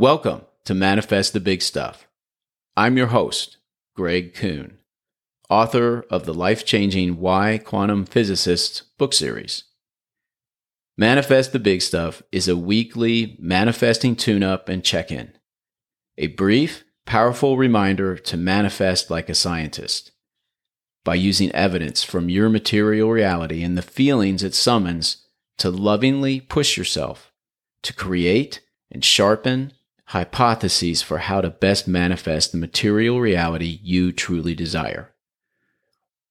Welcome to Manifest the Big Stuff. I'm your host, Greg Kuhn, author of the life changing Why Quantum Physicists book series. Manifest the Big Stuff is a weekly manifesting tune up and check in, a brief, powerful reminder to manifest like a scientist by using evidence from your material reality and the feelings it summons to lovingly push yourself to create and sharpen hypotheses for how to best manifest the material reality you truly desire.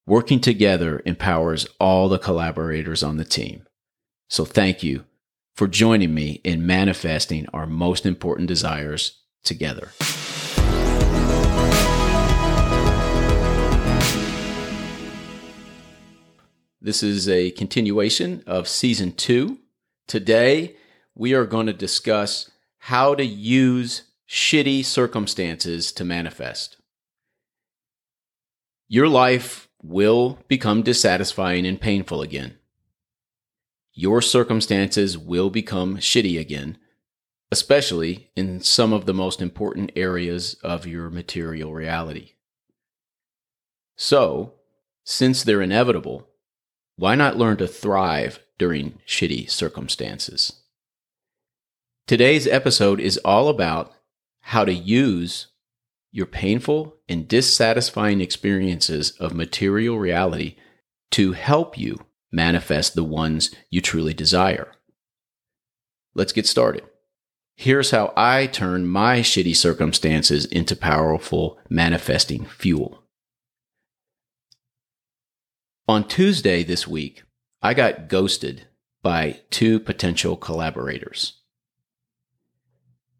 Working together empowers all the collaborators on the team. So thank you for joining me in manifesting our most important desires together. This is a continuation of season two. Today, we are going to discuss how to use shitty circumstances to manifest. Your life will become dissatisfying and painful again. Your circumstances will become shitty again, especially in some of the most important areas of your material reality. So, since they're inevitable, why not learn to thrive during shitty circumstances? Today's episode is all about how to use your painful and dissatisfying experiences of material reality to help you manifest the ones you truly desire. Let's get started. Here's how I turn my shitty circumstances into powerful manifesting fuel. On Tuesday this week, I got ghosted by two potential collaborators.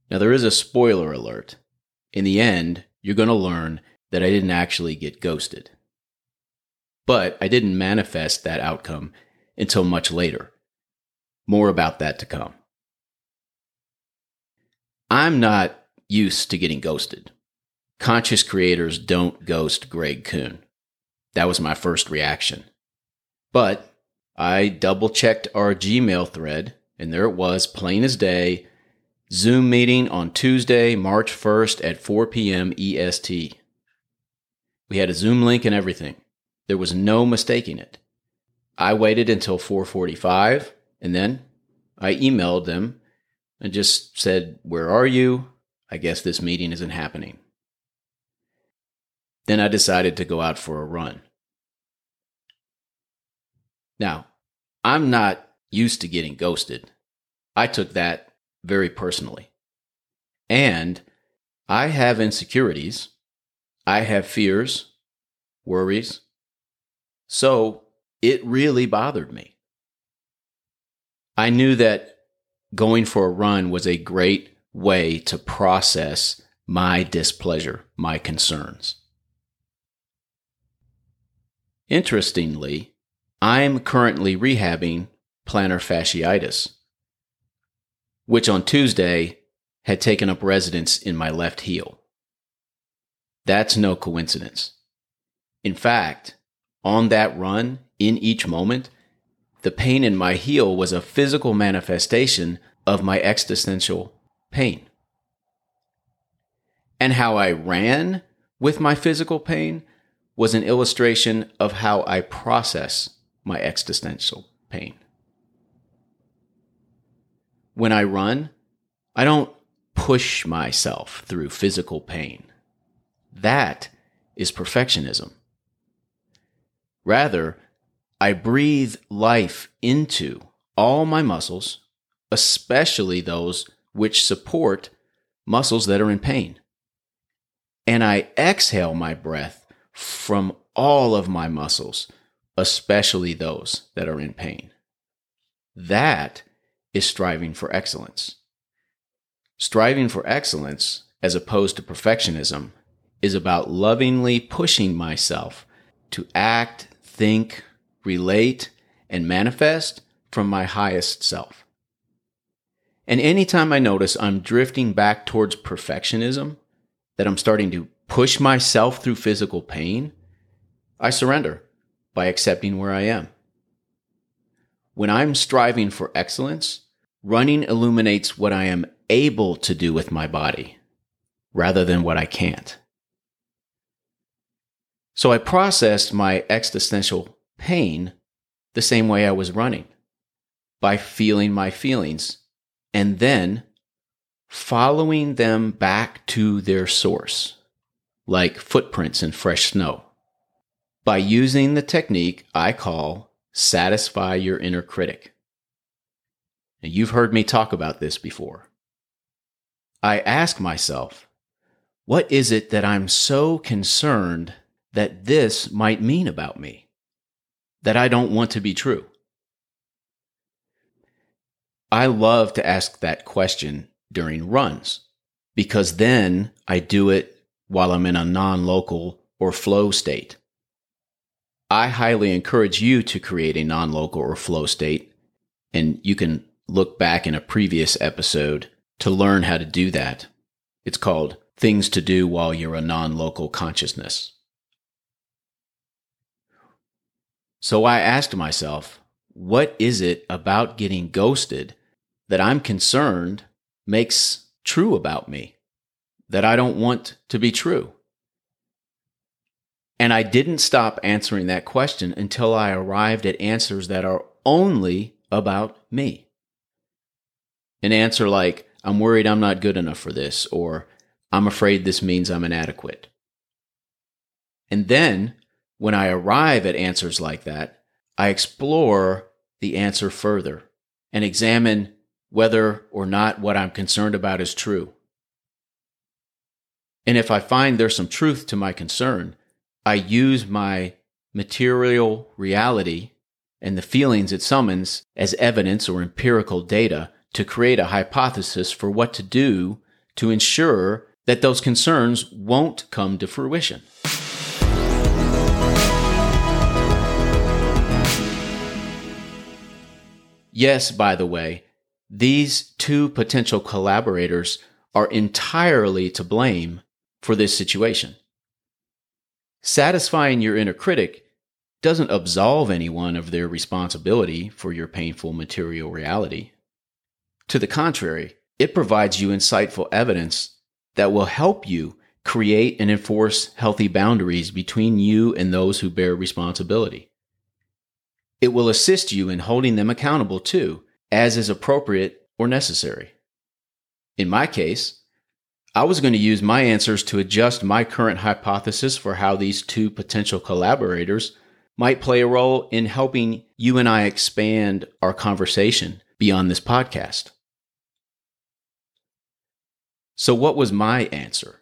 Now, there is a spoiler alert. In the end, you're going to learn that I didn't actually get ghosted. But I didn't manifest that outcome until much later. More about that to come. I'm not used to getting ghosted. Conscious creators don't ghost Greg Kuhn. That was my first reaction. But I double checked our Gmail thread, and there it was, plain as day Zoom meeting on Tuesday, March 1st at 4 p.m. EST. We had a Zoom link and everything. There was no mistaking it. I waited until 4:45 and then I emailed them and just said, "Where are you? I guess this meeting isn't happening." Then I decided to go out for a run. Now, I'm not used to getting ghosted. I took that very personally. And I have insecurities. I have fears, worries. So it really bothered me. I knew that going for a run was a great way to process my displeasure, my concerns. Interestingly, I'm currently rehabbing plantar fasciitis, which on Tuesday had taken up residence in my left heel. That's no coincidence. In fact, on that run, in each moment, the pain in my heel was a physical manifestation of my existential pain. And how I ran with my physical pain was an illustration of how I process my existential pain. When I run, I don't push myself through physical pain. That is perfectionism. Rather, I breathe life into all my muscles, especially those which support muscles that are in pain. And I exhale my breath from all of my muscles, especially those that are in pain. That is striving for excellence. Striving for excellence, as opposed to perfectionism, is about lovingly pushing myself to act, think, relate, and manifest from my highest self. And anytime I notice I'm drifting back towards perfectionism, that I'm starting to push myself through physical pain, I surrender by accepting where I am. When I'm striving for excellence, running illuminates what I am able to do with my body rather than what I can't. So I processed my existential pain the same way I was running by feeling my feelings and then following them back to their source, like footprints in fresh snow, by using the technique I call satisfy your inner critic. And you've heard me talk about this before. I ask myself, what is it that I'm so concerned that this might mean about me that I don't want to be true? I love to ask that question during runs because then I do it while I'm in a non local or flow state. I highly encourage you to create a non local or flow state, and you can look back in a previous episode to learn how to do that. It's called Things to Do While You're a Non Local Consciousness. So I asked myself, what is it about getting ghosted that I'm concerned makes true about me that I don't want to be true? And I didn't stop answering that question until I arrived at answers that are only about me. An answer like, I'm worried I'm not good enough for this, or I'm afraid this means I'm inadequate. And then, when I arrive at answers like that, I explore the answer further and examine whether or not what I'm concerned about is true. And if I find there's some truth to my concern, I use my material reality and the feelings it summons as evidence or empirical data to create a hypothesis for what to do to ensure that those concerns won't come to fruition. Yes, by the way, these two potential collaborators are entirely to blame for this situation. Satisfying your inner critic doesn't absolve anyone of their responsibility for your painful material reality. To the contrary, it provides you insightful evidence that will help you create and enforce healthy boundaries between you and those who bear responsibility. It will assist you in holding them accountable too as is appropriate or necessary. In my case, I was going to use my answers to adjust my current hypothesis for how these two potential collaborators might play a role in helping you and I expand our conversation beyond this podcast. So, what was my answer?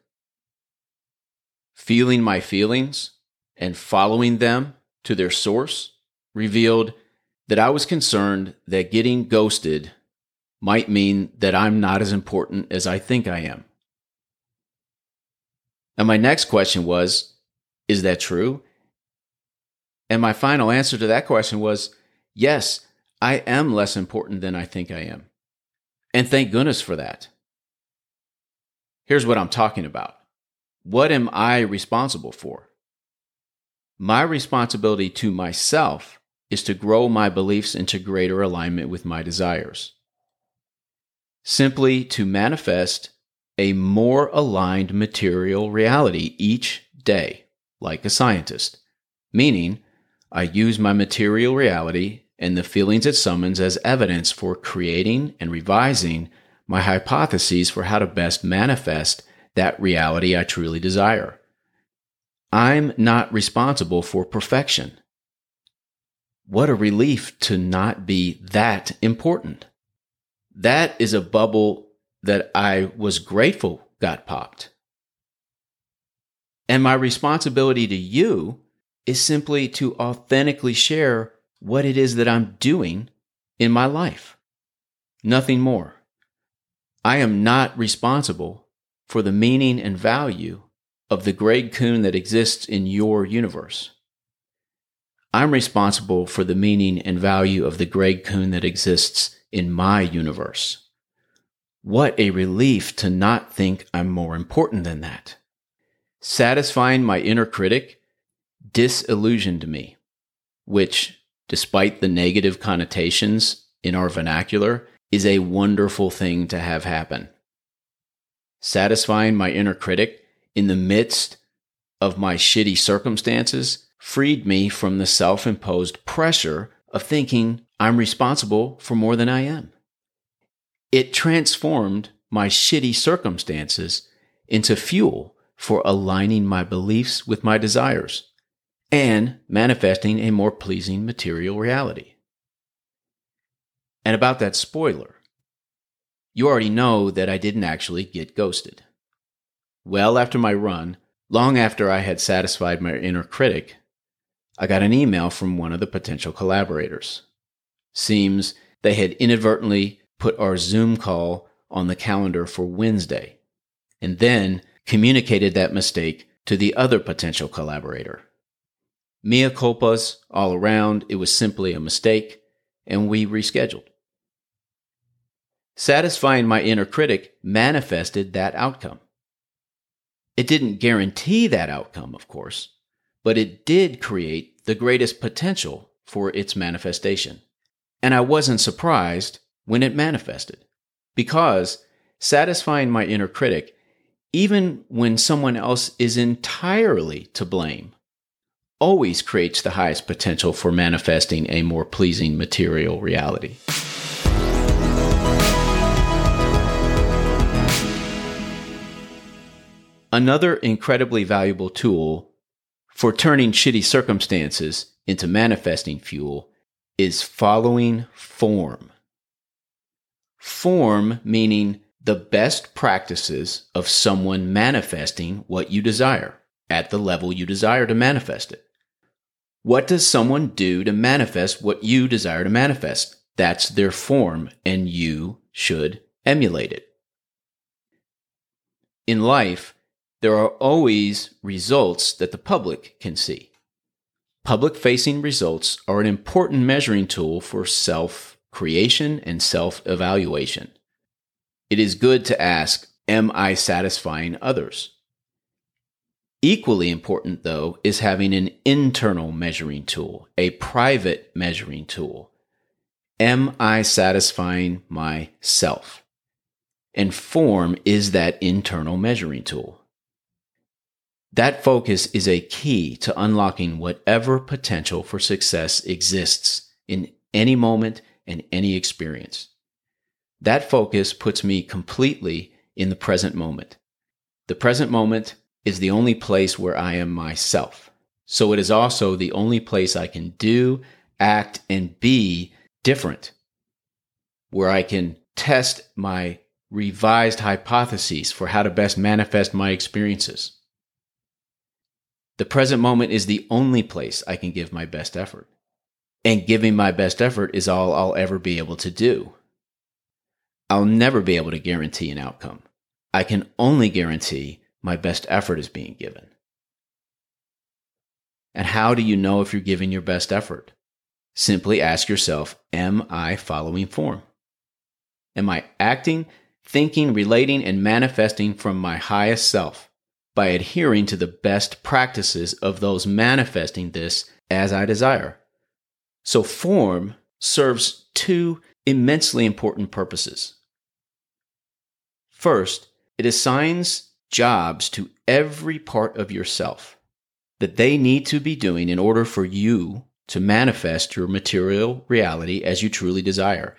Feeling my feelings and following them to their source revealed that I was concerned that getting ghosted might mean that I'm not as important as I think I am. And my next question was, is that true? And my final answer to that question was, yes, I am less important than I think I am. And thank goodness for that. Here's what I'm talking about. What am I responsible for? My responsibility to myself is to grow my beliefs into greater alignment with my desires. Simply to manifest a more aligned material reality each day, like a scientist. Meaning, I use my material reality and the feelings it summons as evidence for creating and revising my hypotheses for how to best manifest that reality I truly desire. I'm not responsible for perfection what a relief to not be that important. That is a bubble that I was grateful got popped. And my responsibility to you is simply to authentically share what it is that I'm doing in my life. Nothing more. I am not responsible for the meaning and value of the Greg Kuhn that exists in your universe. I'm responsible for the meaning and value of the Greg Kuhn that exists in my universe. What a relief to not think I'm more important than that. Satisfying my inner critic disillusioned me, which, despite the negative connotations in our vernacular, is a wonderful thing to have happen. satisfying my inner critic in the midst of my shitty circumstances freed me from the self imposed pressure of thinking I'm responsible for more than I am. It transformed my shitty circumstances into fuel for aligning my beliefs with my desires and manifesting a more pleasing material reality. And about that spoiler, you already know that I didn't actually get ghosted. Well after my run, long after I had satisfied my inner critic, I got an email from one of the potential collaborators. Seems they had inadvertently put our Zoom call on the calendar for Wednesday, and then communicated that mistake to the other potential collaborator. Mea culpas all around, it was simply a mistake, and we rescheduled. Satisfying my inner critic manifested that outcome. It didn't guarantee that outcome, of course, but it did create the greatest potential for its manifestation. And I wasn't surprised when it manifested, because satisfying my inner critic, even when someone else is entirely to blame, always creates the highest potential for manifesting a more pleasing material reality. Another incredibly valuable tool for turning shitty circumstances into manifesting fuel is following form. Form meaning the best practices of someone manifesting what you desire at the level you desire to manifest it. What does someone do to manifest what you desire to manifest? That's their form, and you should emulate it. In life, there are always results that the public can see. Public facing results are an important measuring tool for self creation and self evaluation. It is good to ask, Am I satisfying others? Equally important, though, is having an internal measuring tool, a private measuring tool. Am I satisfying myself? And form is that internal measuring tool. That focus is a key to unlocking whatever potential for success exists in any moment and any experience. That focus puts me completely in the present moment. The present moment is the only place where I am myself. So it is also the only place I can do, act, and be different, where I can test my revised hypotheses for how to best manifest my experiences. The present moment is the only place I can give my best effort. And giving my best effort is all I'll ever be able to do. I'll never be able to guarantee an outcome. I can only guarantee my best effort is being given. And how do you know if you're giving your best effort? Simply ask yourself Am I following form? Am I acting, thinking, relating, and manifesting from my highest self? by adhering to the best practices of those manifesting this as I desire. So, form serves two immensely important purposes. First, it assigns jobs to every part of yourself that they need to be doing in order for you to manifest your material reality as you truly desire.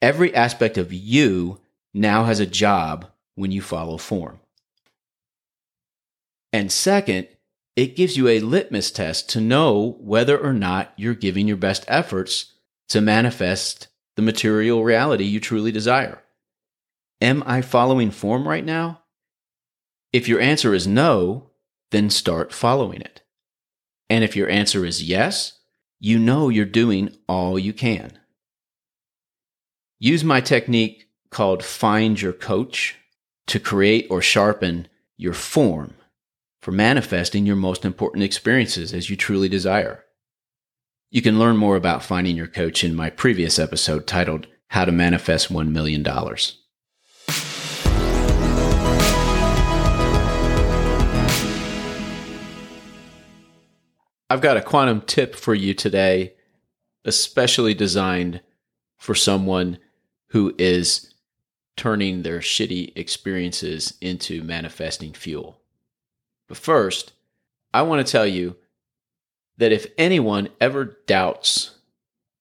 Every aspect of you now has a job when you follow form. And second, it gives you a litmus test to know whether or not you're giving your best efforts to manifest the material reality you truly desire. Am I following form right now? If your answer is no, then start following it. And if your answer is yes, you know you're doing all you can. Use my technique called Find Your Coach to create or sharpen your form for manifesting your most important experiences as you truly desire. You can learn more about finding your coach in my previous episode titled How to Manifest $1 Million. I've got a quantum tip for you today, especially designed for someone who is turning their shitty experiences into manifesting fuel. But first, I want to tell you that if anyone ever doubts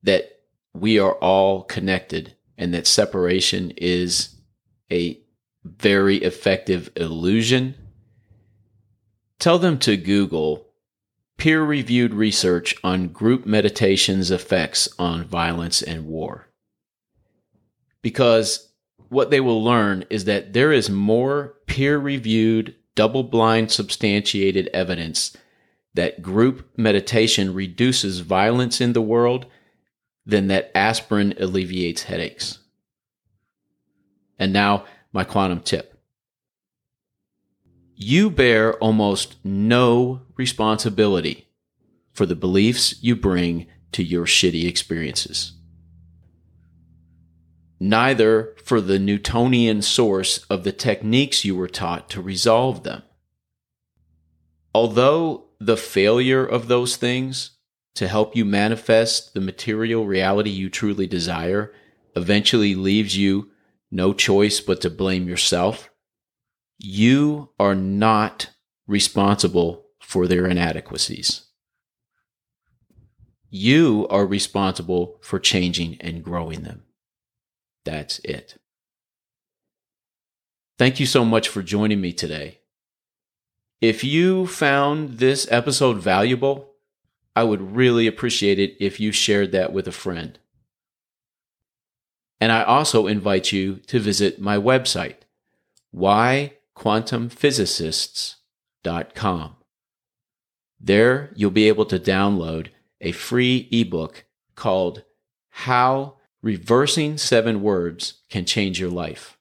that we are all connected and that separation is a very effective illusion, tell them to Google peer reviewed research on group meditation's effects on violence and war. Because what they will learn is that there is more peer reviewed, double blind, substantiated evidence that group meditation reduces violence in the world than that aspirin alleviates headaches. And now, my quantum tip. You bear almost no responsibility for the beliefs you bring to your shitty experiences. Neither for the Newtonian source of the techniques you were taught to resolve them. Although the failure of those things to help you manifest the material reality you truly desire eventually leaves you no choice but to blame yourself, you are not responsible for their inadequacies. You are responsible for changing and growing them. That's it. Thank you so much for joining me today. If you found this episode valuable, I would really appreciate it if you shared that with a friend. And I also invite you to visit my website, whyquantumphysicists.com. There you'll be able to download a free ebook called How Reversing Seven Words Can Change Your Life.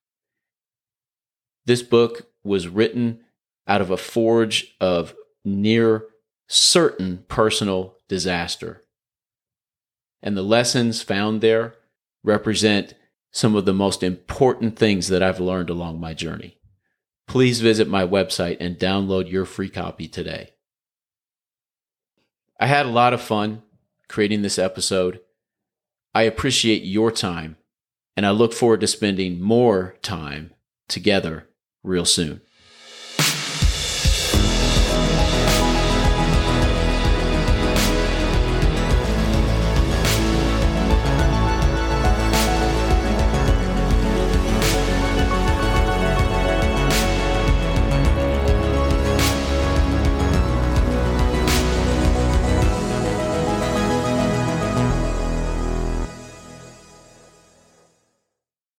This book was written out of a forge of near certain personal disaster. And the lessons found there represent some of the most important things that I've learned along my journey. Please visit my website and download your free copy today. I had a lot of fun creating this episode. I appreciate your time, and I look forward to spending more time together real soon.